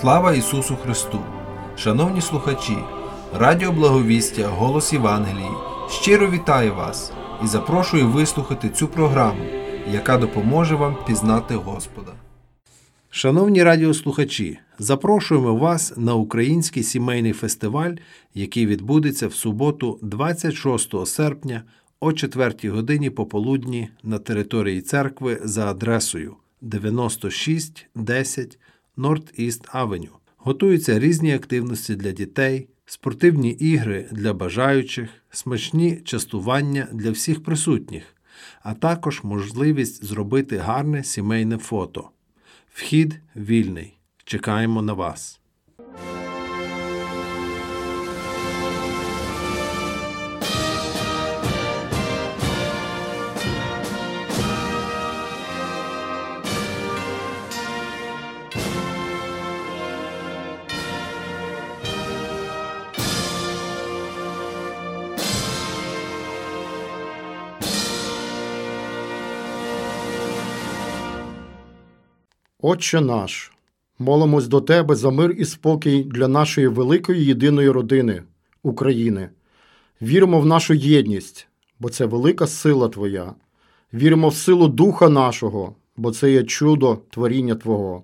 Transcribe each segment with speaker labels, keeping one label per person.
Speaker 1: Слава Ісусу Христу! Шановні слухачі, Радіо Благовістя, Голос Євангелії щиро вітаю вас і запрошую вислухати цю програму, яка допоможе вам пізнати Господа. Шановні радіослухачі, запрошуємо вас на український сімейний фестиваль, який відбудеться в суботу, 26 серпня о 4 годині пополудні на території церкви за адресою 9610 North-East Avenue. Готуються різні активності для дітей, спортивні ігри для бажаючих, смачні частування для всіх присутніх, а також можливість зробити гарне сімейне фото. Вхід вільний. Чекаємо на вас.
Speaker 2: Отче наш, молимось до Тебе за мир і спокій для нашої великої єдиної родини України. Віримо в нашу єдність, бо це велика сила Твоя. Віримо в силу Духа нашого, бо це є чудо творіння Твого.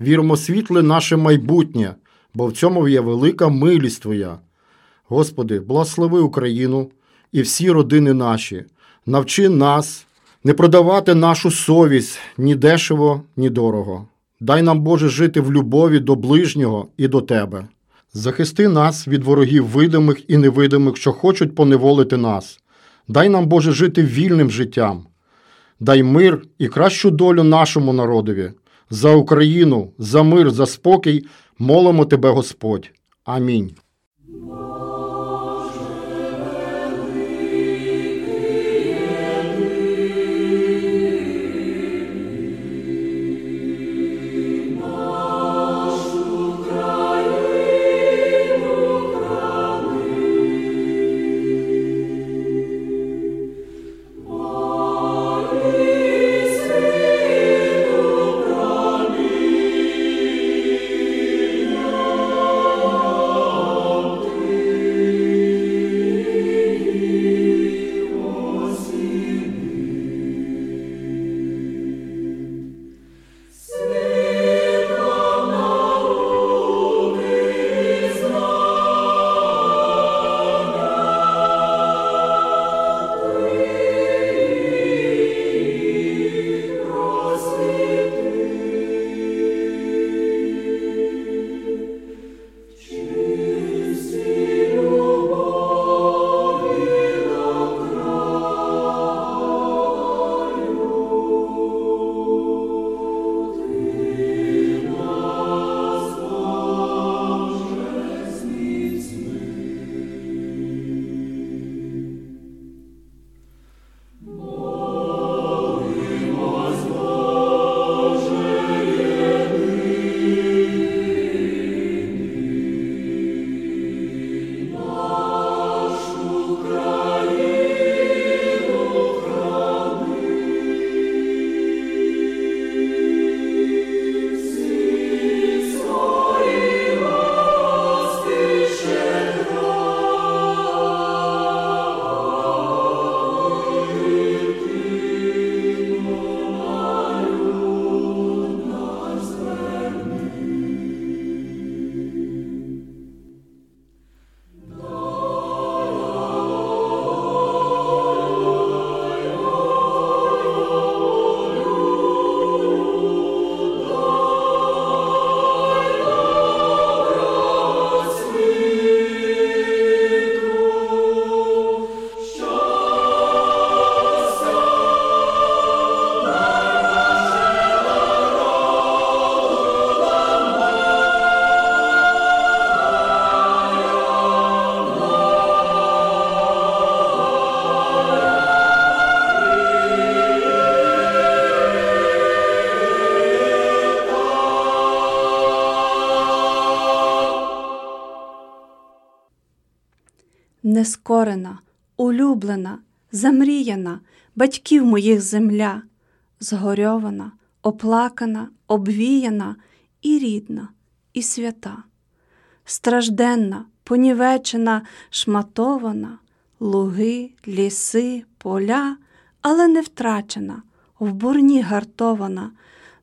Speaker 2: Віримо в світле наше майбутнє, бо в цьому є велика милість Твоя. Господи, благослови Україну і всі родини наші, навчи нас не продавати нашу совість ні дешево, ні дорого. Дай нам, Боже, жити в любові до ближнього і до Тебе. Захисти нас від ворогів видимих і невидимих, що хочуть поневолити нас. Дай нам, Боже, жити вільним життям. Дай мир і кращу долю нашому народові. За Україну, за мир, за спокій молимо Тебе, Господь. Амінь.
Speaker 3: Нескорена, улюблена, замріяна, батьків моїх земля, згорьована, оплакана, обвіяна і рідна, і свята, стражденна, понівечена, шматована, луги, ліси, поля, але не втрачена, в бурні гартована,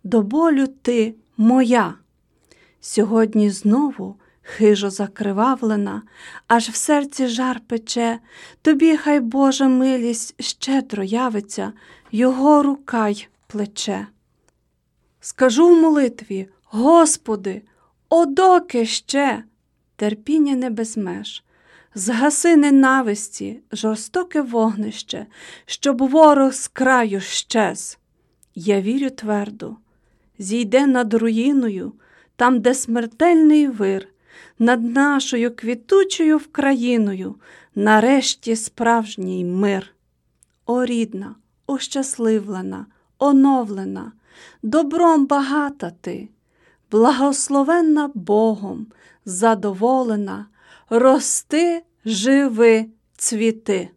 Speaker 3: до болю ти моя. Сьогодні знову хижо закривавлена, аж в серці жар пече, тобі хай Божа милість щедро явиться, його рука й плече. Скажу в молитві, Господи, одоки ще, терпіння не без меж, згаси ненависті, жорстоке вогнище, щоб ворог з краю щез. Я вірю твердо, зійде над руїною, там, де смертельний вир, над нашою квітучою вкраїною, нарешті справжній мир. О рідна, ощасливлена, оновлена, добром багата ти, благословенна Богом, задоволена, рости, живи, цвіти.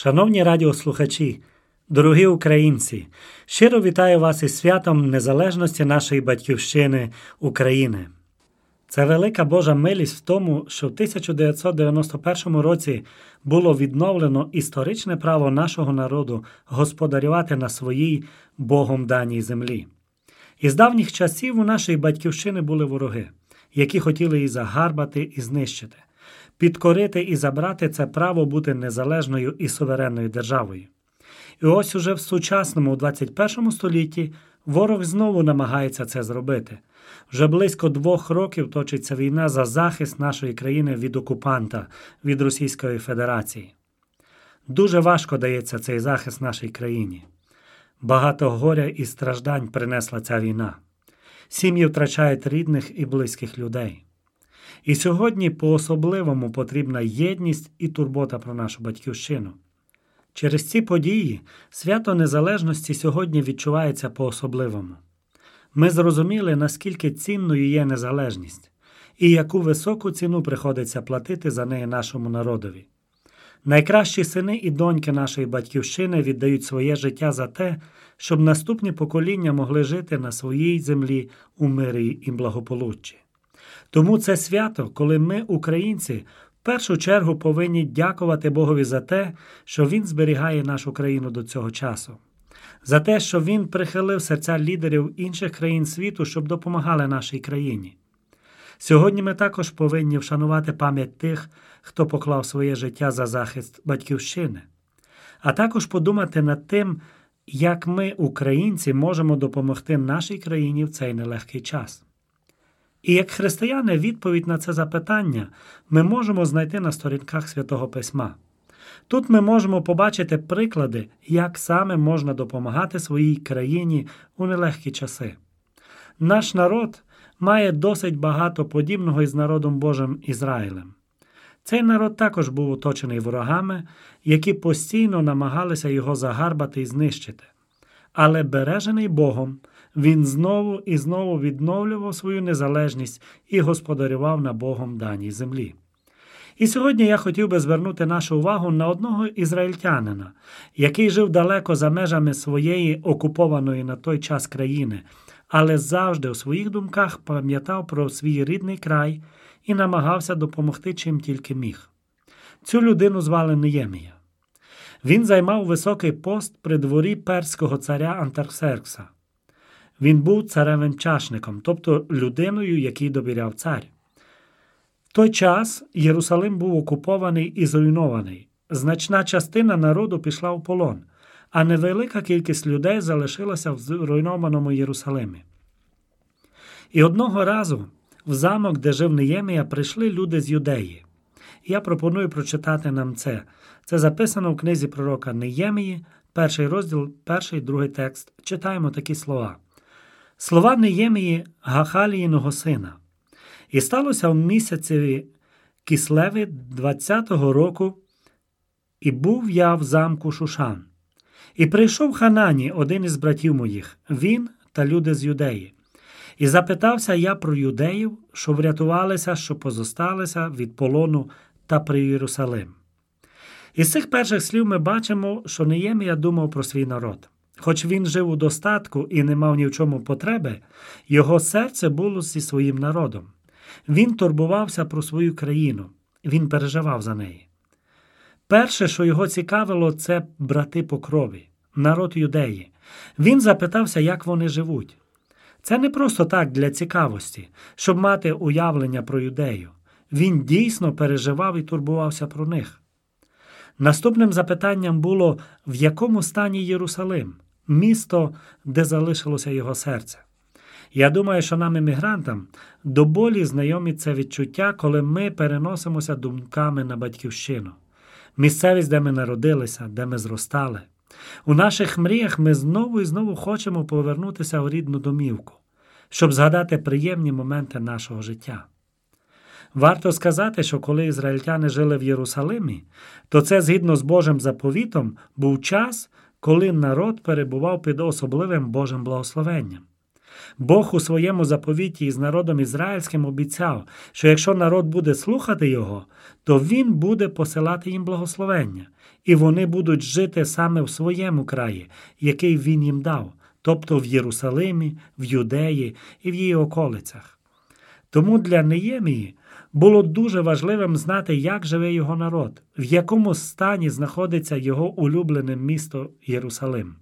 Speaker 4: Шановні радіослухачі, дорогі українці, щиро вітаю вас із святом незалежності нашої батьківщини України. Це велика Божа милість в тому, що в 1991 році було відновлено історичне право нашого народу господарювати на своїй Богом даній землі. Із давніх часів у нашої батьківщини були вороги, які хотіли її загарбати і знищити, підкорити і забрати це право бути незалежною і суверенною державою. І ось уже в сучасному 21 столітті ворог знову намагається це зробити. Вже близько двох років точиться війна за захист нашої країни від окупанта, від Російської Федерації. Дуже важко дається цей захист нашій країні. Багато горя і страждань принесла ця війна. Сім'ї втрачають рідних і близьких людей. І сьогодні по-особливому потрібна єдність і турбота про нашу батьківщину. Через ці події свято Незалежності сьогодні відчувається по-особливому. Ми зрозуміли, наскільки цінною є незалежність і яку високу ціну приходиться платити за неї нашому народові. Найкращі сини і доньки нашої батьківщини віддають своє життя за те, щоб наступні покоління могли жити на своїй землі у мирі і благополуччі. Тому це свято, коли ми, українці, в першу чергу повинні дякувати Богові за те, що Він зберігає нашу країну до цього часу, за те, що Він прихилив серця лідерів інших країн світу, щоб допомагали нашій країні. Сьогодні ми також повинні вшанувати пам'ять тих, хто поклав своє життя за захист батьківщини, а також подумати над тим, як ми, українці, можемо допомогти нашій країні в цей нелегкий час. І як християни відповідь на це запитання ми можемо знайти на сторінках Святого Письма. Тут ми можемо побачити приклади, як саме можна допомагати своїй країні у нелегкі часи. Наш народ має досить багато подібного із народом Божим Ізраїлем. Цей народ також був оточений ворогами, які постійно намагалися його загарбати і знищити. Але бережений Богом, він знову і знову відновлював свою незалежність і господарював на Богом даній землі. І сьогодні я хотів би звернути нашу увагу на одного ізраїльтянина, який жив далеко за межами своєї окупованої на той час країни, але завжди у своїх думках пам'ятав про свій рідний край і намагався допомогти чим тільки міг. Цю людину звали Неємія. Він займав високий пост при дворі перського царя Антарксеркса. Він був царевим чашником, тобто людиною, якій довіряв цар. В той час Єрусалим був окупований і зруйнований. Значна частина народу пішла в полон, а невелика кількість людей залишилася в зруйнованому Єрусалимі. І одного разу в замок, де жив Неємія, прийшли люди з юдеї. Я пропоную прочитати нам це. Це записано в книзі пророка Неємії, перший розділ, перший другий текст. Читаємо такі слова. Слова Неємії Гахаліїного сина. І сталося в місяці Кислеви 20-го року, і був я в замку Шушан. І прийшов Ханані, один із братів моїх, він та люди з юдеї. І запитався я про юдеїв, що врятувалися, що позосталися від полону та при Єрусалим. Із цих перших слів ми бачимо, що Неємія думав про свій народ. Хоч він жив у достатку і не мав ні в чому потреби, його серце було зі своїм народом. Він турбувався про свою країну, він переживав за неї. Перше, що його цікавило, це брати по крові, народ юдеї. Він запитався, як вони живуть. Це не просто так для цікавості, щоб мати уявлення про юдею. Він дійсно переживав і турбувався про них. Наступним запитанням було, в якому стані Єрусалим, місто, де залишилося його серце. Я думаю, що нам, емігрантам, до болі знайомі це відчуття, коли ми переносимося думками на батьківщину, місцевість, де ми народилися, де ми зростали. У наших мріях ми знову і знову хочемо повернутися в рідну домівку, щоб згадати приємні моменти нашого життя. Варто сказати, що коли ізраїльтяни жили в Єрусалимі, то це згідно з Божим заповітом був час, коли народ перебував під особливим Божим благословенням. Бог у своєму заповіті із народом ізраїльським обіцяв, що якщо народ буде слухати його, то він буде посилати їм благословення, і вони будуть жити саме в своєму краї, який він їм дав, тобто в Єрусалимі, в Юдеї і в її околицях. Тому для Неємії було дуже важливим знати, як живе його народ, в якому стані знаходиться його улюблене місто Єрусалим.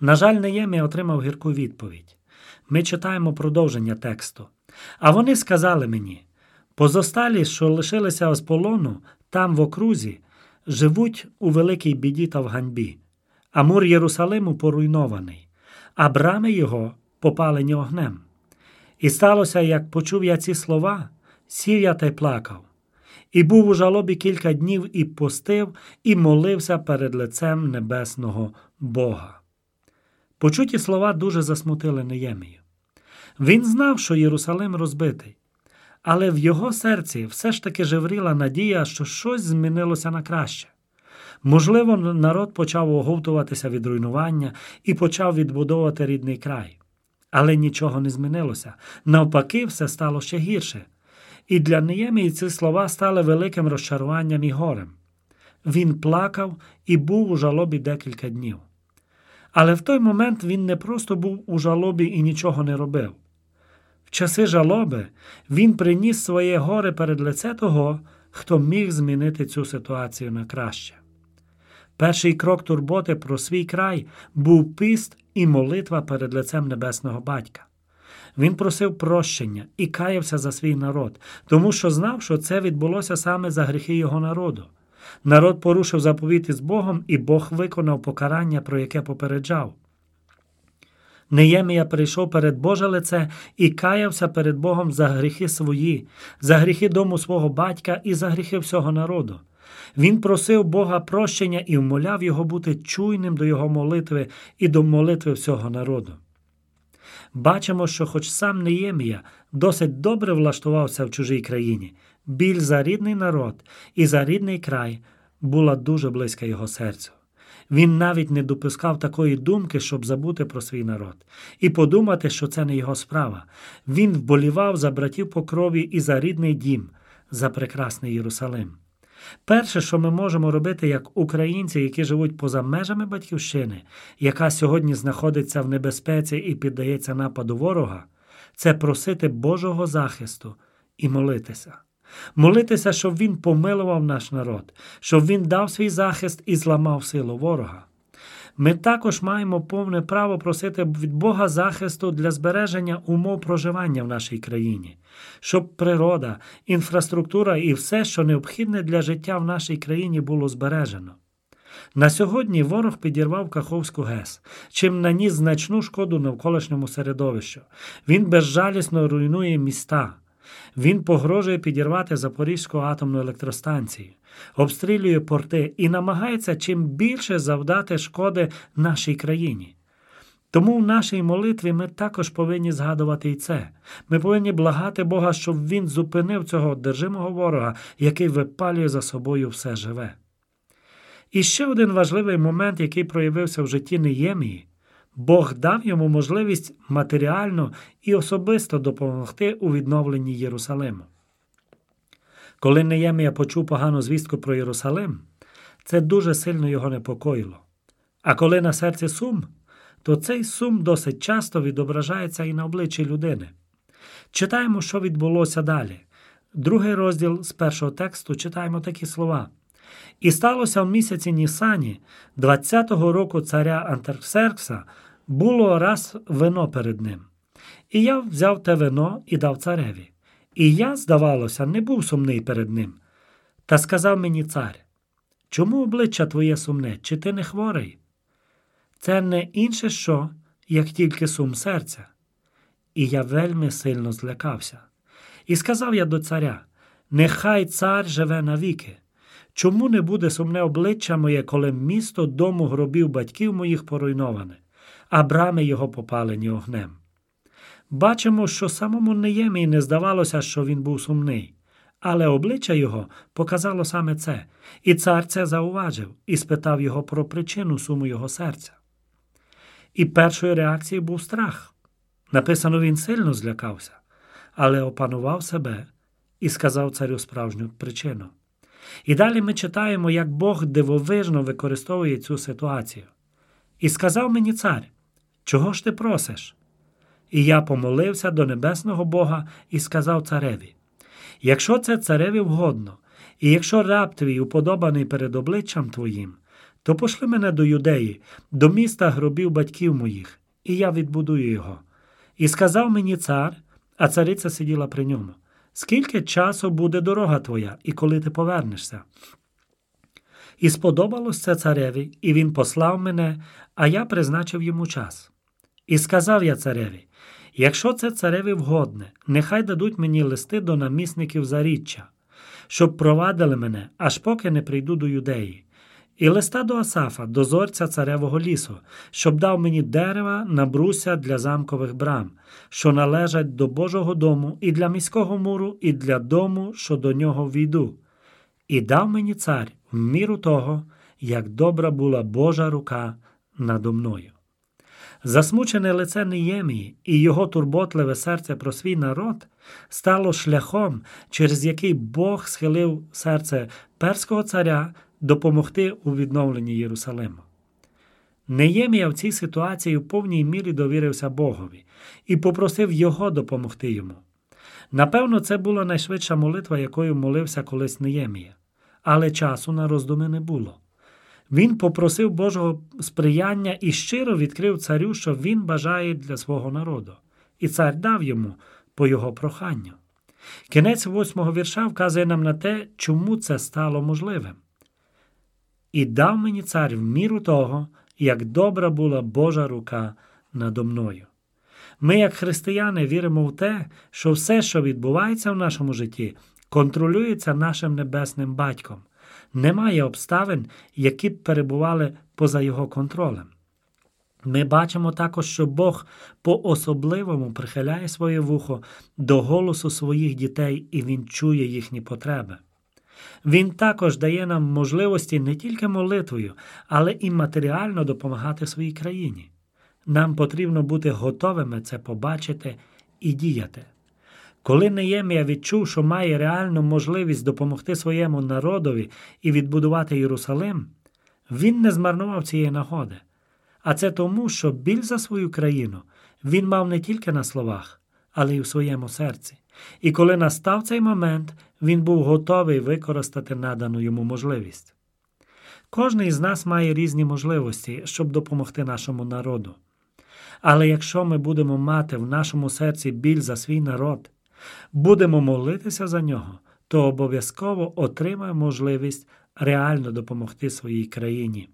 Speaker 4: На жаль, Неємія отримав гірку відповідь. Ми читаємо продовження тексту. А вони сказали мені: позосталі, що лишилися з полону, там в окрузі, живуть у великій біді та в ганьбі, а мур Єрусалиму поруйнований, а брами його попалені огнем. І сталося, як почув я ці слова, сів я та й плакав. І був у жалобі кілька днів і постив, і молився перед лицем небесного Бога. Почуті слова дуже засмутили Неємію. Він знав, що Єрусалим розбитий, але в його серці все ж таки жевріла надія, що щось змінилося на краще. Можливо, народ почав оговтуватися від руйнування і почав відбудовувати рідний край. Але нічого не змінилося. Навпаки, все стало ще гірше. І для Неємії ці слова стали великим розчаруванням і горем. Він плакав і був у жалобі декілька днів. Але в той момент він не просто був у жалобі і нічого не робив. В часи жалоби він приніс своє горе перед лице того, хто міг змінити цю ситуацію на краще. Перший крок турботи про свій край був піст і молитва перед лицем Небесного Батька. Він просив прощення і каявся за свій народ, тому що знав, що це відбулося саме за гріхи його народу. Народ порушив заповіт із Богом, і Бог виконав покарання, про яке попереджав. Неємія прийшов перед Боже лице і каявся перед Богом за гріхи свої, за гріхи дому свого батька і за гріхи всього народу. Він просив Бога прощення і вмоляв його бути чуйним до його молитви і до молитви всього народу. Бачимо, що, хоч сам Неємія досить добре влаштувався в чужій країні, біль за рідний народ і за рідний край була дуже близька його серцю. Він навіть не допускав такої думки, щоб забути про свій народ, і подумати, що це не його справа. Він вболівав за братів по крові і за рідний дім, за прекрасний Єрусалим. Перше, що ми можемо робити як українці, які живуть поза межами батьківщини, яка сьогодні знаходиться в небезпеці і піддається нападу ворога, це просити Божого захисту і молитися. Молитися, щоб він помилував наш народ, щоб він дав свій захист і зламав силу ворога. Ми також маємо повне право просити від Бога захисту для збереження умов проживання в нашій країні, щоб природа, інфраструктура і все, що необхідне для життя в нашій країні, було збережено. На сьогодні ворог підірвав Каховську ГЕС, чим наніс значну шкоду навколишньому середовищу. Він безжалісно руйнує міста. Він погрожує підірвати Запорізьку атомну електростанцію, обстрілює порти і намагається чим більше завдати шкоди нашій країні. Тому в нашій молитві ми також повинні згадувати і це. Ми повинні благати Бога, щоб Він зупинив цього одержимого ворога, який випалює за собою все живе. І ще один важливий момент, який проявився в житті Неємії, Бог дав йому можливість матеріально і особисто допомогти у відновленні Єрусалиму. Коли Неємія почув погану звістку про Єрусалим, це дуже сильно його непокоїло. А коли на серці сум, то цей сум досить часто відображається і на обличчі людини. Читаємо, що відбулося далі. Другий розділ з першого тексту читаємо такі слова. І сталося в місяці Нісані, 20-го року царя Антарксеркса, було раз вино перед ним. І я взяв те вино і дав цареві. І я, здавалося, не був сумний перед ним. Та сказав мені цар чому обличчя твоє сумне, чи ти не хворий? Це не інше що, як тільки сум серця. І я вельми сильно злякався. І сказав я до царя Нехай цар живе навіки. Чому не буде сумне обличчя моє, коли місто дому гробів батьків моїх поруйноване, а брами його попалені огнем? Бачимо, що самому Неємії не здавалося, що він був сумний, але обличчя його показало саме це, і цар це зауважив і спитав його про причину суму його серця. І першою реакцією був страх. Написано, він сильно злякався, але опанував себе і сказав царю справжню причину. І далі ми читаємо, як Бог дивовижно використовує цю ситуацію. І сказав мені цар, чого ж ти просиш? І я помолився до небесного Бога і сказав цареві: Якщо це цареві вгодно, і якщо раб твій уподобаний перед обличчям твоїм, то пошли мене до юдеї, до міста гробів батьків моїх, і я відбудую його. І сказав мені цар, а цариця сиділа при ньому: Скільки часу буде дорога твоя, і коли ти повернешся? І сподобалось це цареві, і він послав мене, а я призначив йому час. І сказав я цареві: якщо це цареві вгодне, нехай дадуть мені листи до намісників заріччя, щоб провадили мене, аж поки не прийду до юдеї, і листа до Асафа, дозорця царевого лісу, щоб дав мені дерева на бруся для замкових брам, що належать до Божого дому, і для міського муру, і для дому, що до нього війду. І дав мені цар в міру того, як добра була Божа рука надо мною. Засмучене лице Неємії і його турботливе серце про свій народ стало шляхом, через який Бог схилив серце перського царя допомогти у відновленні Єрусалиму. Неємія в цій ситуації в повній мірі довірився Богові і попросив його допомогти йому. Напевно, це була найшвидша молитва, якою молився колись Неємія, але часу на роздуми не було. Він попросив Божого сприяння і щиро відкрив царю, що він бажає для свого народу, і цар дав йому по його проханню. Кінець восьмого вірша вказує нам на те, чому це стало можливим. І дав мені цар в міру того, як добра була Божа рука надо мною. Ми, як християни, віримо в те, що все, що відбувається в нашому житті, контролюється нашим небесним батьком. Немає обставин, які б перебували поза його контролем. Ми бачимо також, що Бог по-особливому прихиляє своє вухо до голосу своїх дітей і Він чує їхні потреби. Він також дає нам можливості не тільки молитвою, але і матеріально допомагати своїй країні. Нам потрібно бути готовими це побачити і діяти. Коли Неємія відчув, що має реальну можливість допомогти своєму народові і відбудувати Єрусалим, він не змарнував цієї нагоди. А це тому, що біль за свою країну він мав не тільки на словах, але й у своєму серці. І коли настав цей момент, він був готовий використати надану йому можливість. Кожний з нас має різні можливості, щоб допомогти нашому народу. Але якщо ми будемо мати в нашому серці біль за свій народ, будемо молитися за нього, то обов'язково отримаємо можливість реально допомогти своїй країні.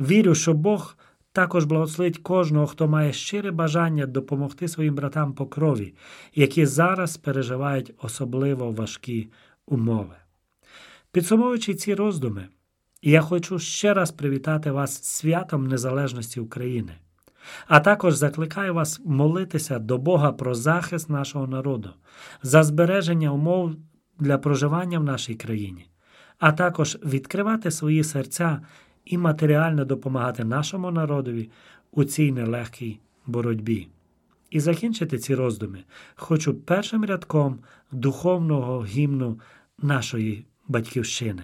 Speaker 4: Вірю, що Бог також благословить кожного, хто має щире бажання допомогти своїм братам по крові, які зараз переживають особливо важкі умови. Підсумовуючи ці роздуми, я хочу ще раз привітати вас святом Незалежності України, а також закликаю вас молитися до Бога про захист нашого народу, за збереження умов для проживання в нашій країні, а також відкривати свої серця і матеріально допомагати нашому народові у цій нелегкій боротьбі. І закінчити ці роздуми хочу першим рядком духовного гімну нашої батьківщини.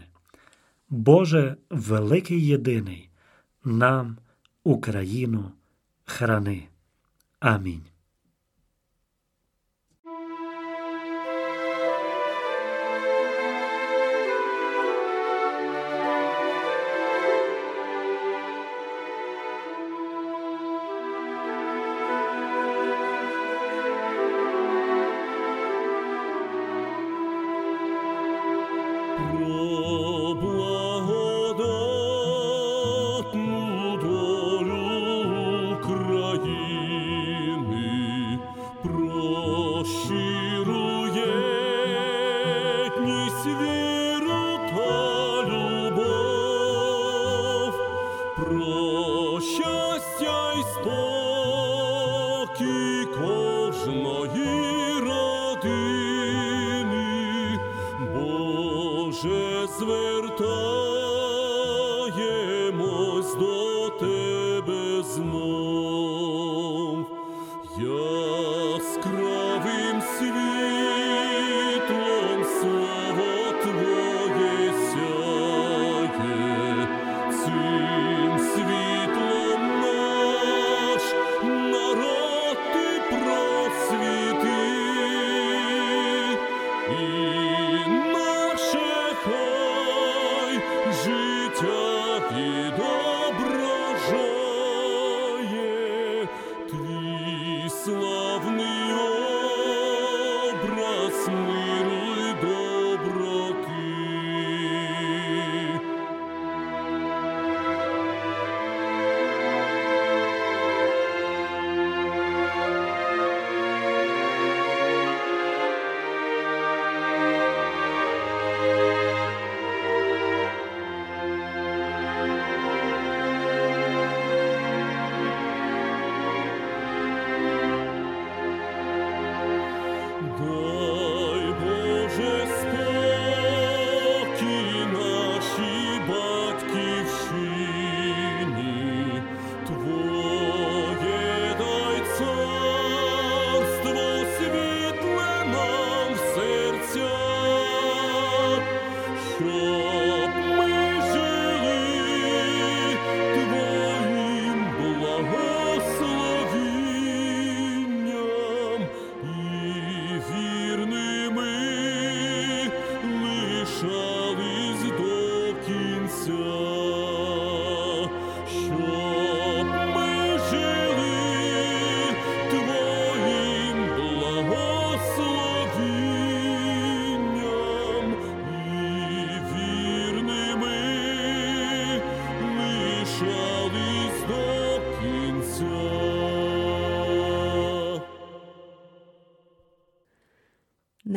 Speaker 4: Боже великий єдиний, нам Україну храни. Амінь.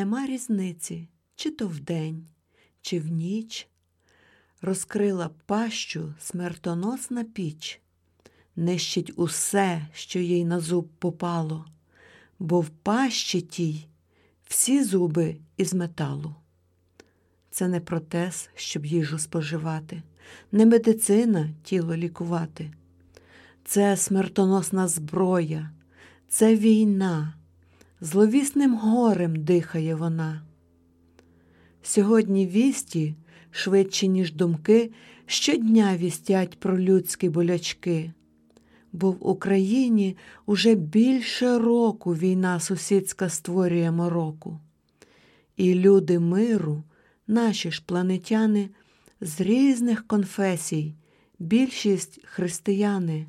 Speaker 5: Нема різниці, чи то вдень, чи в ніч. Розкрила пащу смертоносна піч, нищить усе, що їй на зуб попало, бо в пащі тій всі зуби із металу. Це не протез, щоб їжу споживати, не медицина тіло лікувати. Це смертоносна зброя, це війна, зловісним горем дихає вона. Сьогодні вісті, швидше, ніж думки, щодня вістять про людські болячки, бо в Україні уже більше року війна сусідська створює мороку. І люди миру, наші ж планетяни, з різних конфесій, більшість християни,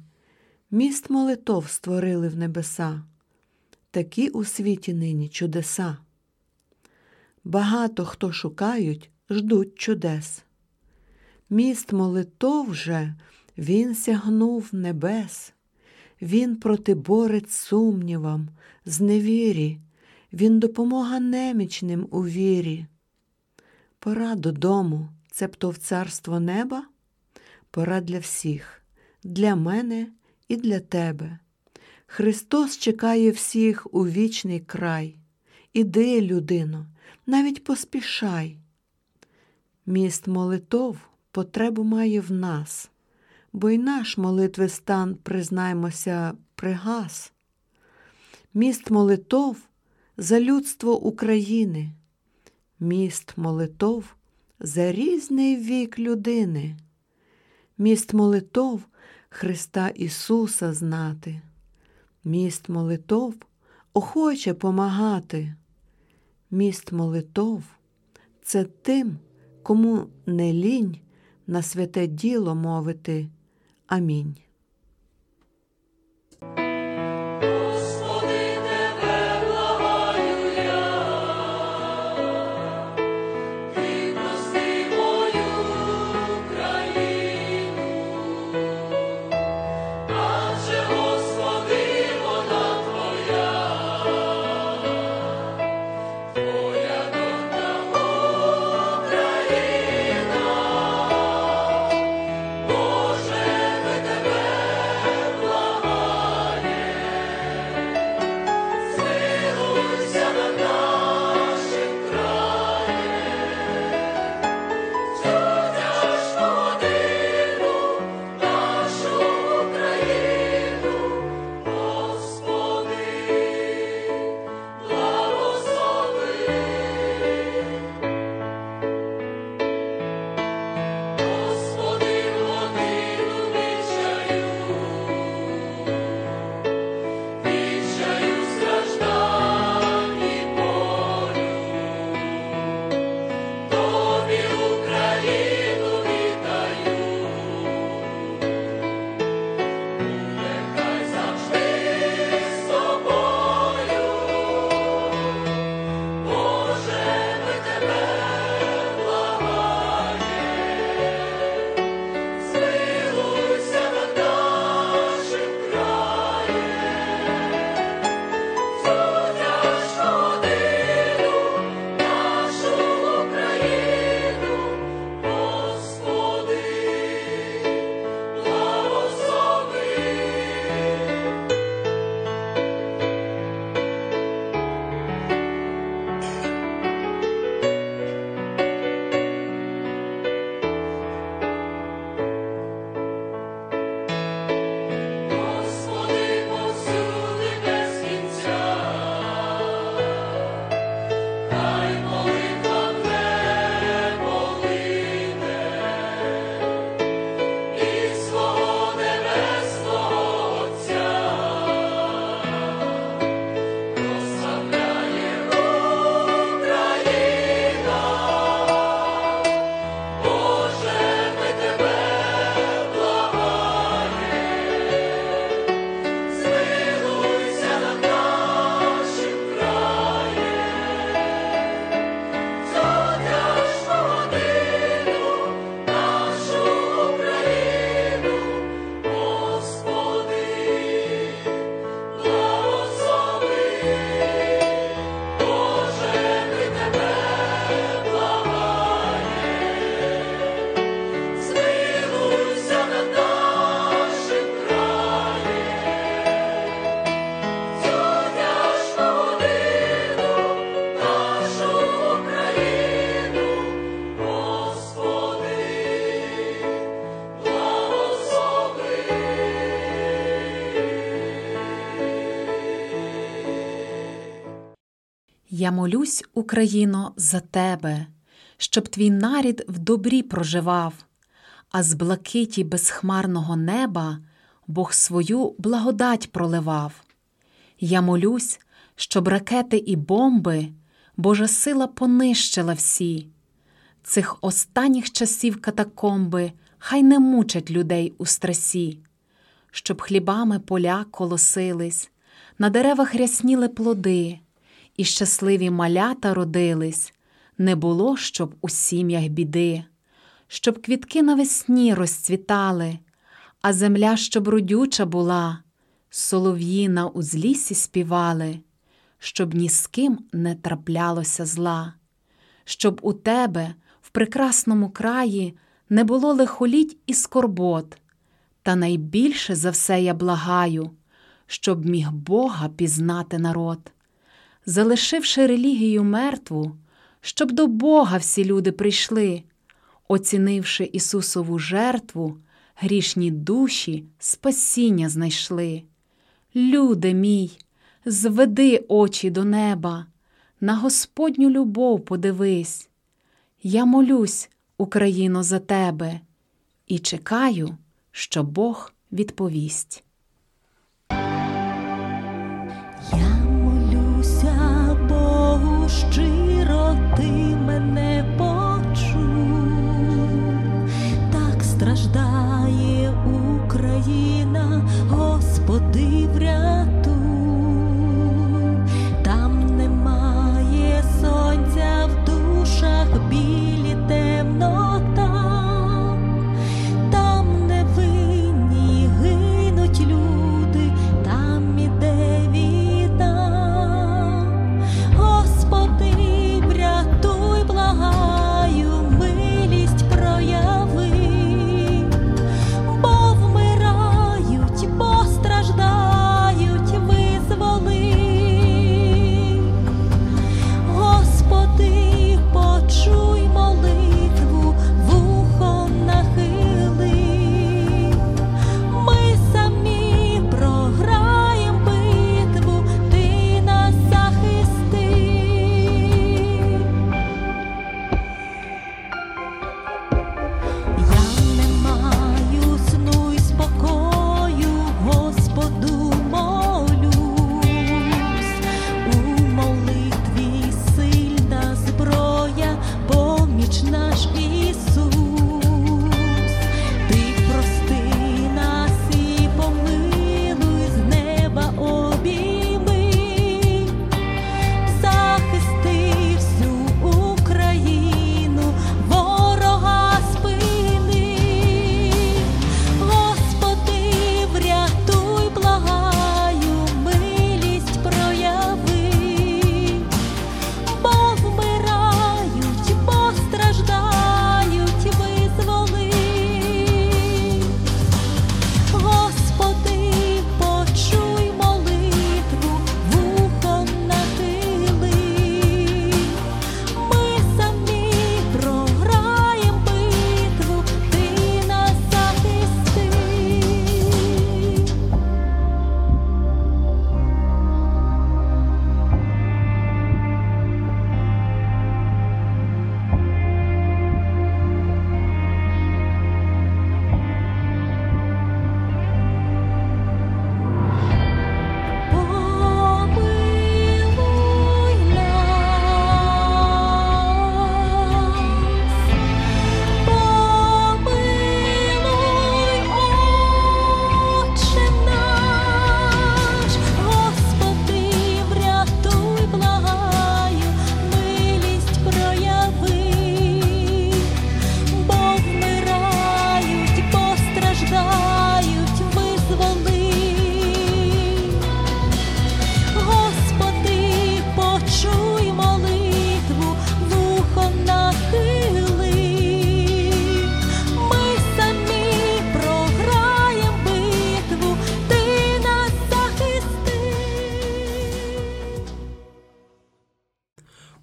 Speaker 5: міст молитов створили в небеса. Такі у світі нині чудеса. Багато хто шукають, ждуть чудес. Міст молитов же він сягнув небес, він протиборець сумнівам, зневірі, він допомога немічним у вірі. Пора додому, цебто в царство неба, пора для всіх, для мене і для тебе. Христос чекає всіх у вічний край. Іди, людино, навіть поспішай. Міст молитов потребу має в нас, бо й наш молитви стан, признаймося, пригас. Міст молитов за людство України, міст молитов за різний вік людини, міст молитов Христа Ісуса знати. Міст молитов охоче помагати. Міст молитов це тим, кому не лінь на святе діло мовити. Амінь.
Speaker 6: Я
Speaker 7: молюсь, Україно, за тебе, щоб твій нарід в добрі проживав, а з блакиті безхмарного неба Бог свою благодать проливав. Я молюсь, щоб ракети і бомби Божа сила понищила всі. Цих останніх часів катакомби хай не мучать людей у стресі, щоб хлібами поля колосились, на деревах рясніли плоди, і щасливі малята родились, не було, щоб у сім'ях біди, щоб квітки навесні розцвітали, а земля, щоб родюча була, солов'ї на узлісі співали, щоб ні з ким не траплялося зла, щоб у тебе в прекрасному краї не було лихоліть і скорбот, та найбільше за все я благаю, щоб міг Бога пізнати народ, залишивши релігію мертву, щоб до Бога всі люди прийшли, оцінивши Ісусову жертву, грішні душі спасіння знайшли. Люде мій, зведи очі до неба, на Господню любов подивись. Я молюсь, Україно, за тебе і чекаю, що Бог відповість.
Speaker 8: Щиро, ти мене почув. Так страждає Україна, Господи, врятуй.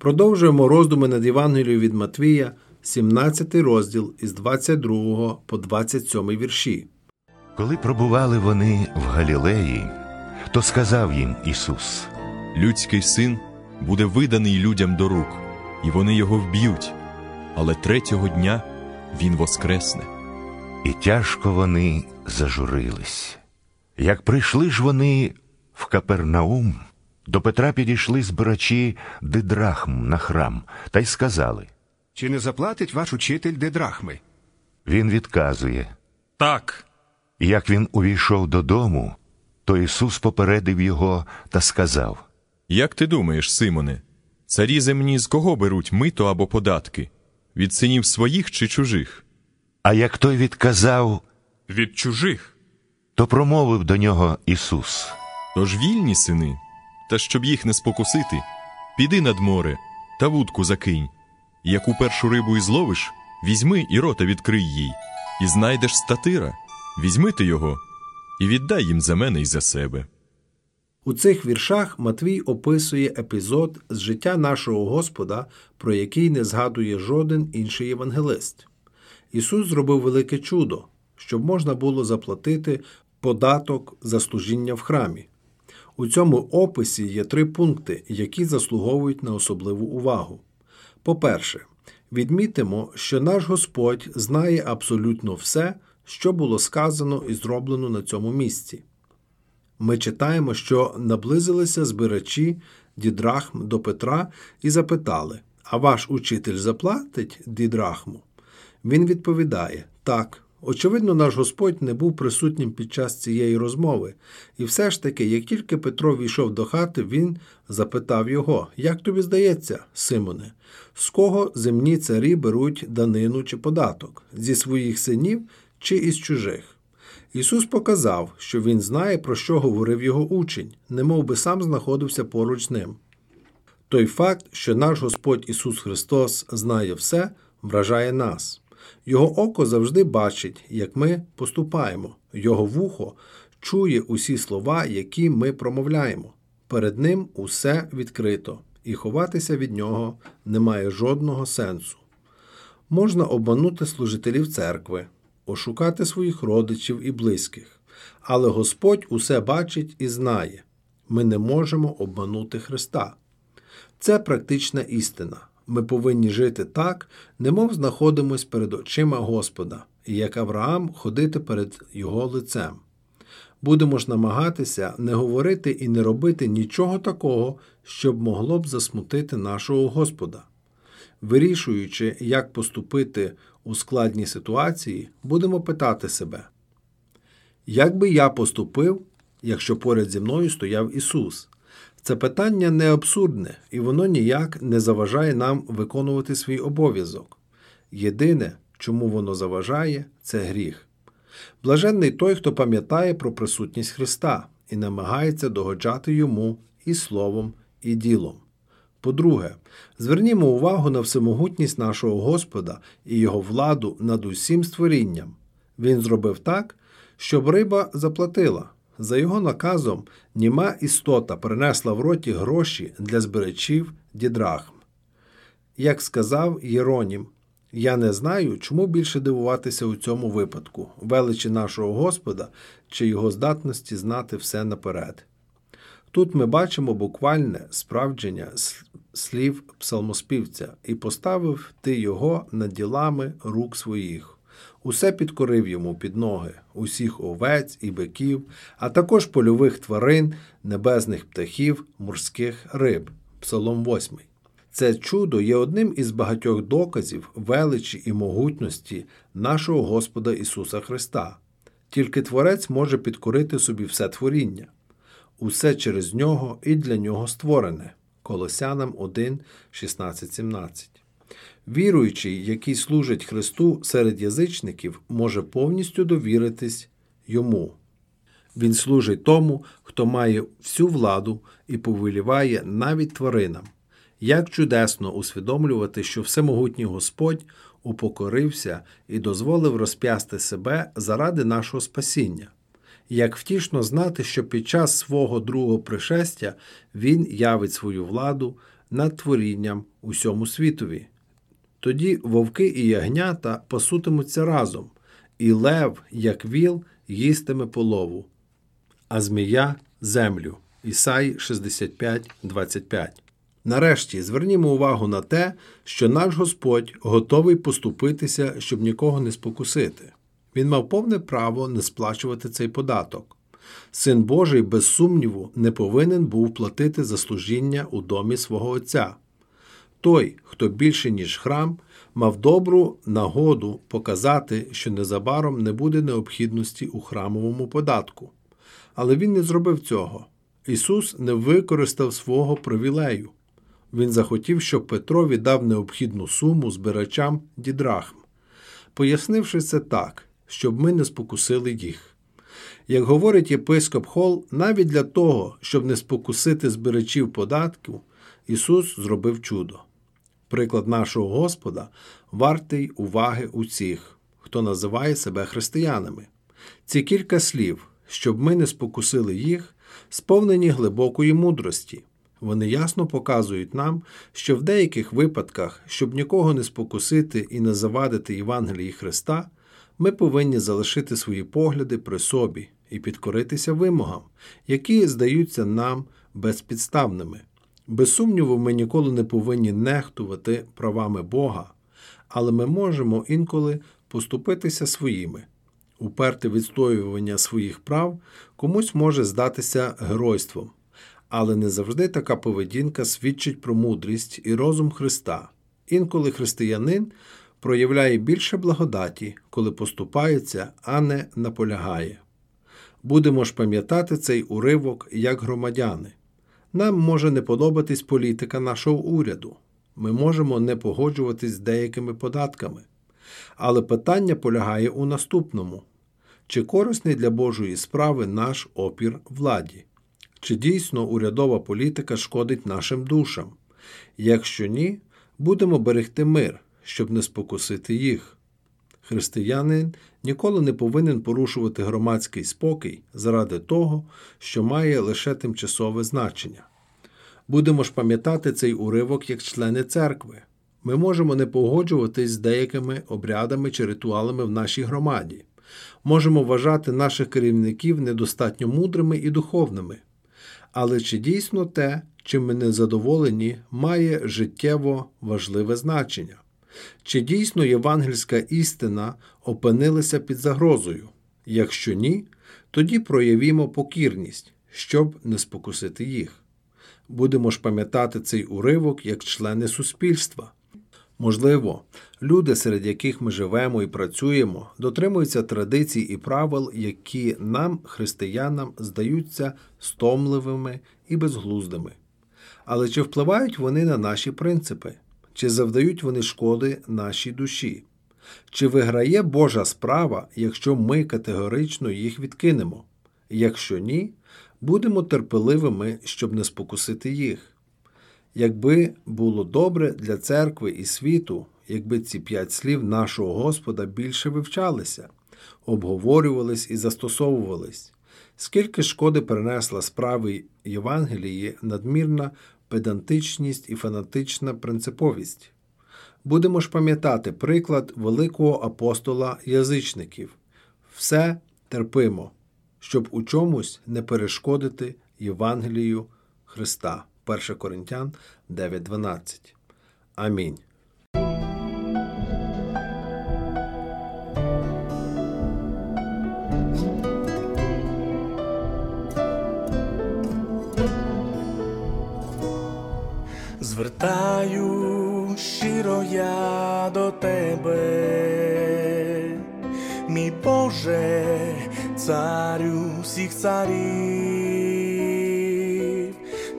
Speaker 1: Продовжуємо роздуми над Євангелією від Матвія, 17 розділ із 22 по 27 вірші.
Speaker 9: Коли пробували вони в Галілеї, то сказав їм Ісус:
Speaker 10: Людський син
Speaker 11: буде виданий людям до рук, і вони його вб'ють, але третього дня він воскресне.
Speaker 9: І тяжко вони зажурились. Як прийшли ж вони в Капернаум, до Петра підійшли збирачі дидрахм на храм та й сказали.
Speaker 12: Чи не заплатить ваш учитель дедрахми?
Speaker 9: Він відказує.
Speaker 13: Так.
Speaker 9: Як він увійшов додому, то Ісус попередив його та сказав:
Speaker 11: Як ти думаєш, Симоне, царі земні з кого беруть мито або податки? Від синів своїх чи чужих?
Speaker 9: А як той відказав,
Speaker 13: Від чужих.
Speaker 9: то промовив до нього Ісус.
Speaker 11: Тож вільні сини, та щоб їх не спокусити, піди над море та вудку закинь. Яку першу рибу і зловиш, візьми і рота відкрий їй, і знайдеш статира, візьми ти його, і віддай їм за мене і за себе.
Speaker 1: У цих віршах Матвій описує епізод з життя нашого Господа, про який не згадує жоден інший євангелист. Ісус зробив велике чудо, щоб можна було заплатити податок за служіння в храмі. У цьому описі є три пункти, які заслуговують на особливу увагу. По-перше, відмітимо, що наш Господь знає абсолютно все, що було сказано і зроблено на цьому місці. Ми читаємо, що наблизилися збирачі дідрахм до Петра і запитали: А ваш учитель заплатить дідрахму? Він відповідає: Так. Очевидно, наш Господь не був присутнім під час цієї розмови, і все ж таки, як тільки Петро війшов до хати, він запитав його: Як тобі здається, Симоне, з кого земні царі беруть данину чи податок? Зі своїх синів чи із чужих? Ісус показав, що Він знає, про що говорив його учень, немов би сам знаходився поруч з ним. Той факт, що наш Господь Ісус Христос знає все, вражає нас. Його око завжди бачить, як ми поступаємо, Його вухо чує усі слова, які ми промовляємо. Перед Ним усе відкрито, і ховатися від нього немає жодного сенсу. Можна обманути служителів церкви, ошукати своїх родичів і близьких, але Господь усе бачить і знає. Ми не можемо обманути Христа. Це практична істина. Ми повинні жити так, немов знаходимось перед очима Господа, і як Авраам ходити перед Його лицем. Будемо ж намагатися не говорити і не робити нічого такого, щоб могло б засмутити нашого Господа. Вирішуючи, як поступити у складній ситуації, будемо питати себе, як би я поступив, якщо поряд зі мною стояв Ісус? Це питання не абсурдне, і воно ніяк не заважає нам виконувати свій обов'язок. Єдине, чому воно заважає, це гріх. Блаженний той, хто пам'ятає про присутність Христа і намагається догоджати йому і словом, і ділом. По-друге, звернімо увагу на всемогутність нашого Господа і його владу над усім створінням. Він зробив так, щоб риба заплатила. За його наказом, німа істота принесла в роті гроші для збирачів дідрахм. Як сказав Єронім, я не знаю, чому більше дивуватися у цьому випадку, величі нашого Господа чи його здатності знати все наперед. Тут ми бачимо буквальне справдження слів псалмоспівця, і поставив ти його над ділами рук своїх. Усе підкорив йому під ноги, усіх овець і биків, а також польових тварин, небесних птахів, морських риб. Псалом 8. Це чудо є одним із багатьох доказів величі і могутності нашого Господа Ісуса Христа. Тільки Творець може підкорити собі все творіння, усе через нього і для нього створене. Колосянам 1, 16, 17. Віруючий, який служить Христу серед язичників, може повністю довіритись йому. Він служить тому, хто має всю владу і повеліває навіть тваринам. Як чудесно усвідомлювати, що всемогутній Господь упокорився і дозволив розп'ясти себе заради нашого спасіння. Як втішно знати, що під час свого другого пришестя Він явить свою владу над творінням усьому світові. Тоді вовки і ягнята пасутимуться разом, і лев, як віл, їстиме полову, а змія землю. Ісаї 65, 25. Нарешті звернімо увагу на те, що наш Господь готовий поступитися, щоб нікого не спокусити. Він мав повне право не сплачувати цей податок. Син Божий, без сумніву, не повинен був платити за служіння у домі свого Отця. Той, хто більше, ніж храм, мав добру нагоду показати, що незабаром не буде необхідності у храмовому податку. Але він не зробив цього. Ісус не використав свого привілею. Він захотів, щоб Петро віддав необхідну суму збирачам дідрахм, пояснивши це так, щоб ми не спокусили їх. Як говорить єпископ Хол, навіть для того, щоб не спокусити збирачів податків, Ісус зробив чудо. Приклад нашого Господа вартий уваги усіх, хто називає себе християнами. Ці кілька слів, щоб ми не спокусили їх, сповнені глибокої мудрості. Вони ясно показують нам, що в деяких випадках, щоб нікого не спокусити і не завадити Євангелії Христа, ми повинні залишити свої погляди при собі і підкоритися вимогам, які здаються нам безпідставними. Без сумніву, ми ніколи не повинні нехтувати правами Бога, але ми можемо інколи поступитися своїми. Уперте відстоювання своїх прав комусь може здатися геройством, але не завжди така поведінка свідчить про мудрість і розум Христа. Інколи християнин проявляє більше благодаті, коли поступається, а не наполягає. Будемо ж пам'ятати цей уривок як громадяни. Нам може не подобатись політика нашого уряду. Ми можемо не погоджуватись з деякими податками. Але питання полягає у наступному: чи корисний для Божої справи наш опір владі? Чи дійсно урядова політика шкодить нашим душам? Якщо ні, будемо берегти мир, щоб не спокусити їх. Християнин ніколи не повинен порушувати громадський спокій заради того, що має лише тимчасове значення. Будемо ж пам'ятати цей уривок як члени церкви. Ми можемо не погоджуватись з деякими обрядами чи ритуалами в нашій громаді, можемо вважати наших керівників недостатньо мудрими і духовними. Але чи дійсно те, чим ми не задоволені, має життєво важливе значення? Чи дійсно євангельська істина опинилася під загрозою? Якщо ні, тоді проявімо покірність, щоб не спокусити їх. Будемо ж пам'ятати цей уривок як члени суспільства. Можливо, люди, серед яких ми живемо і працюємо, дотримуються традицій і правил, які нам, християнам, здаються стомливими і безглуздими. Але чи впливають вони на наші принципи? Чи завдають вони шкоди нашій душі? Чи виграє Божа справа, якщо ми категорично їх відкинемо? Якщо ні, будемо терпеливими, щоб не спокусити їх. Якби було добре для церкви і світу, якби ці п'ять слів нашого Господа більше вивчалися, обговорювались і застосовувались, скільки шкоди принесла справи Євангелії надмірна педантичність і фанатична принциповість. Будемо ж пам'ятати приклад великого апостола язичників все терпимо, щоб у чомусь не перешкодити Євангелію Христа. 1 Коринтян 9.12. Амінь.
Speaker 14: Звертаю щиро я до тебе, мій Боже, царю всіх царів,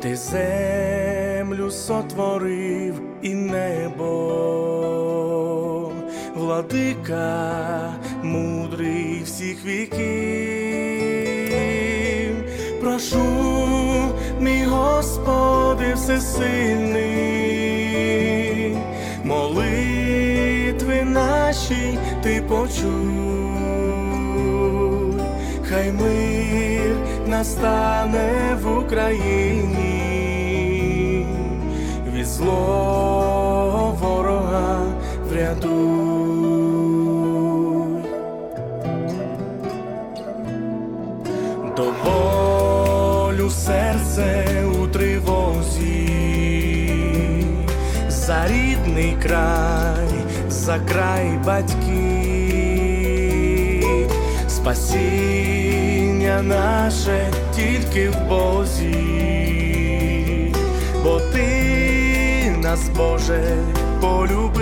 Speaker 14: ти землю сотворив і небо, владика мудрий всіх віків, прошу, мій Господи, всесильний, почуй, хай мир настане в Україні, від злого ворога врятуй. До болю серце у тривозі, за рідний край, за край батьків, спасіння наше тільки в Бозі, бо ти нас, Боже, полюбив.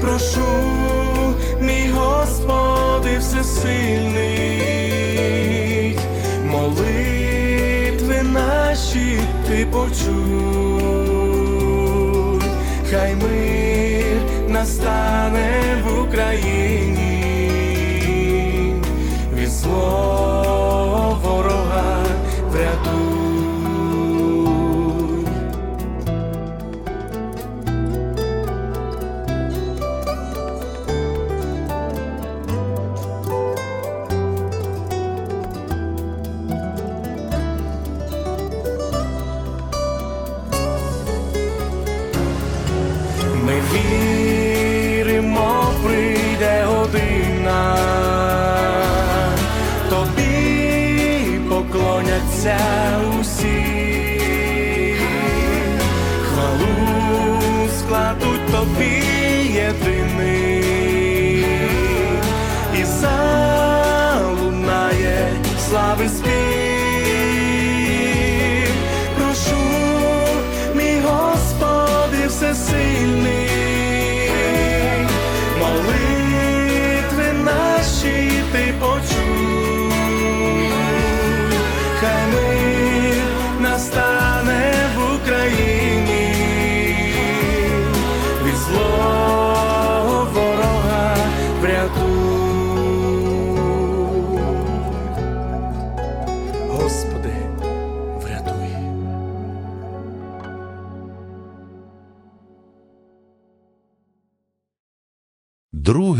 Speaker 14: Прошу, мій Господи всесильний, молитви наші ти почуй, хай мир настане в Україні, від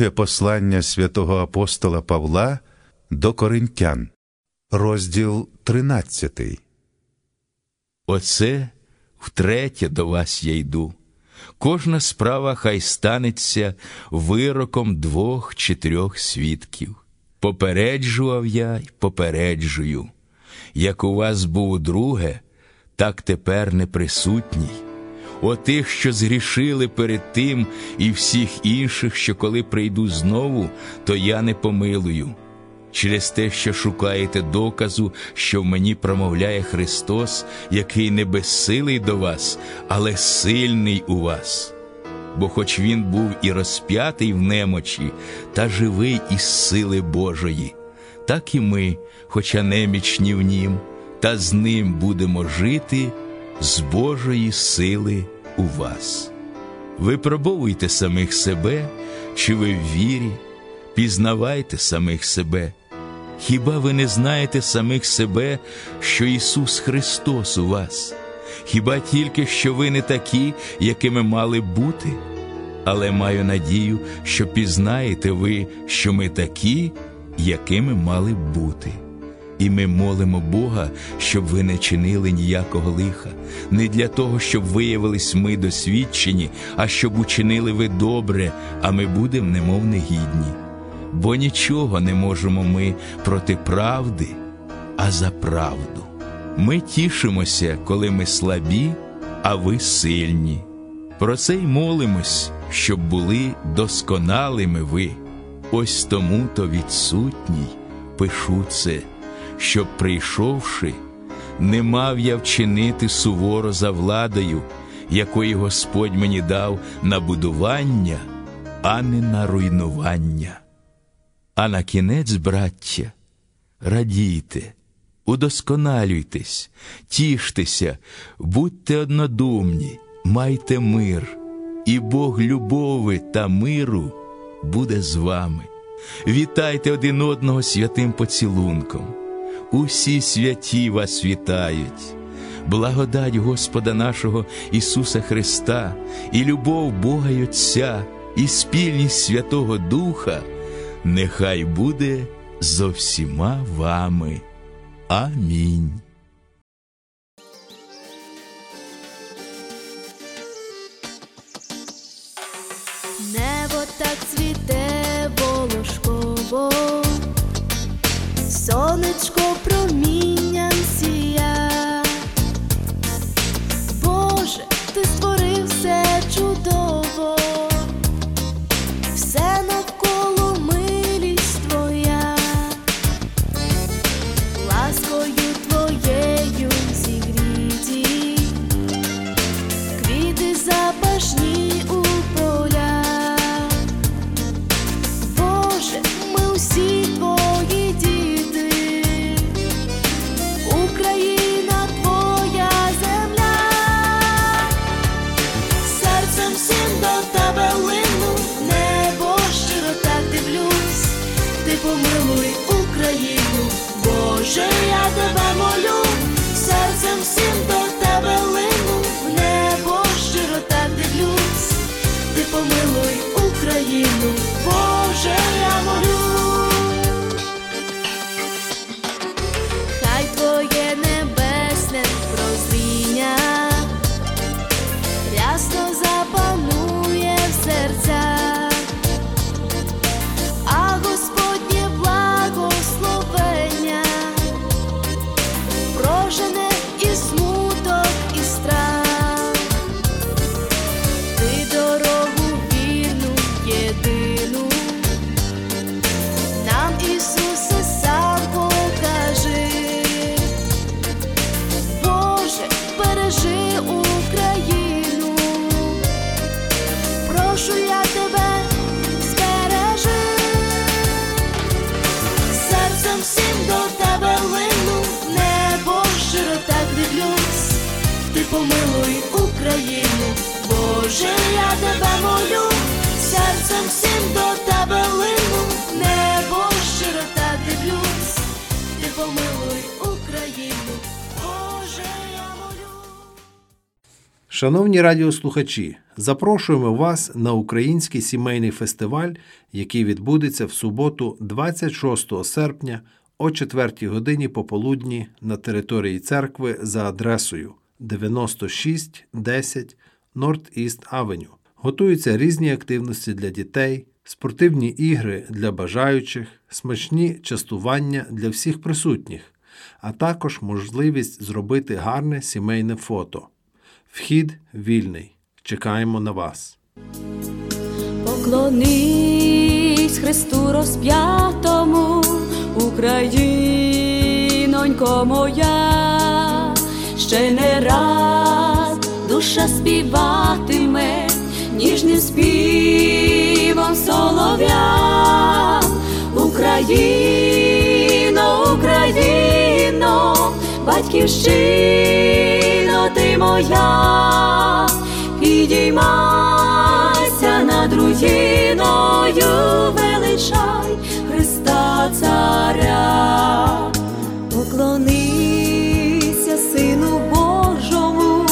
Speaker 9: Друге послання святого апостола Павла до Коринтян, розділ 13.
Speaker 15: Оце втретє до вас я йду. Кожна справа хай станеться вироком двох чи трьох свідків. Попереджував я й попереджую. Як у вас був друге, так тепер не присутній. О тих, що згрішили перед тим, і всіх інших, що коли прийду знову, то я не помилую. Через те, що шукаєте доказу, що в мені промовляє Христос, який не безсилий до вас, але сильний у вас. Бо хоч він був і розп'ятий в немочі, та живий із сили Божої, так і ми, хоча немічні в нім, та з ним будемо жити з Божої сили у вас. Випробовуйте самих себе, чи ви в вірі, пізнавайте самих себе. Хіба ви не знаєте самих себе, що Ісус Христос у вас? Хіба тільки що ви не такі, якими мали бути? Але маю надію, що пізнаєте ви, що ми такі, якими мали бути. І ми молимо Бога, щоб ви не чинили ніякого лиха, не для того, щоб виявились ми досвідчені, а щоб учинили ви добре, а ми будемо немов негідні. Бо нічого не можемо ми проти правди, а за правду. Ми тішимося, коли ми слабі, а ви сильні. Про це й молимось, щоб були досконалими ви. Ось тому то відсутній пишу це, щоб, прийшовши, не мав я вчинити суворо за владою, якої Господь мені дав на будування, а не на руйнування. А на кінець, браття, радійте, удосконалюйтесь, тіштеся, будьте однодумні, майте мир, і Бог любови та миру буде з вами. Вітайте один одного святим поцілунком. Усі святі вас вітають. Благодать Господа нашого Ісуса Христа, і любов Бога й Отця, і спільність Святого Духа нехай буде зо всіма вами. Амінь.
Speaker 8: сонечко
Speaker 1: Шановні радіослухачі, запрошуємо вас на український сімейний фестиваль, який відбудеться в суботу, 26 серпня о 4 годині пополудні на території церкви за адресою 9610 North East Avenue. Готуються різні активності для дітей, спортивні ігри для бажаючих, смачні частування для всіх присутніх, а також можливість зробити гарне сімейне фото. Вхід вільний. Чекаємо на вас.
Speaker 8: Поклонись Христу розп'ятому, Українонько моя, ще не раз душа співатиме ніжним співом солов'я. Україно, Україно, батьківщино моя, підіймайся над руїною, величай Христа Царя, поклонися Сину Божому,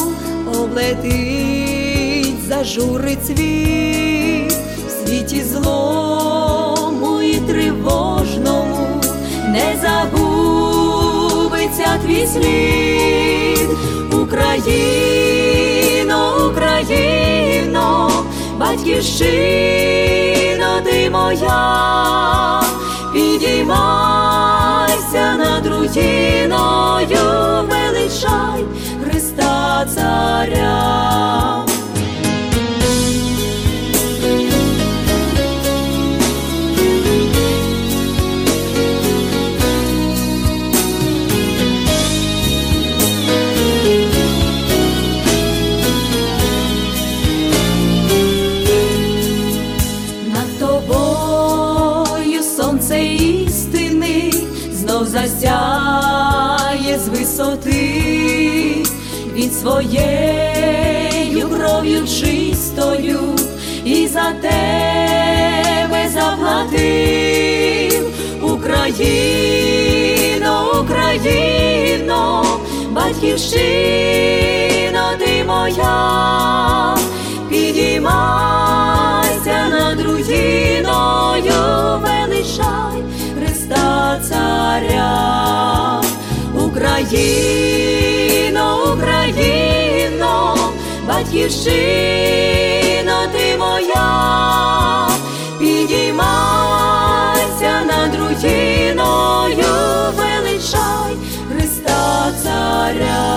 Speaker 8: облетить, зажурить світ. В світі злому і тривожному, не забудеться твій слід, Україно, Україно, батьківщино ти моя, підіймайся над рутіною величай Христа Царя. Своєю кров'ю чистою і за тебе заплатив. Україно, Україно, батьківщино ти моя, підіймайся над руїною, величай Христа Царя, Україно, Україно, батьківщино ти моя, підіймайся над рутіною, величай Христа Царя.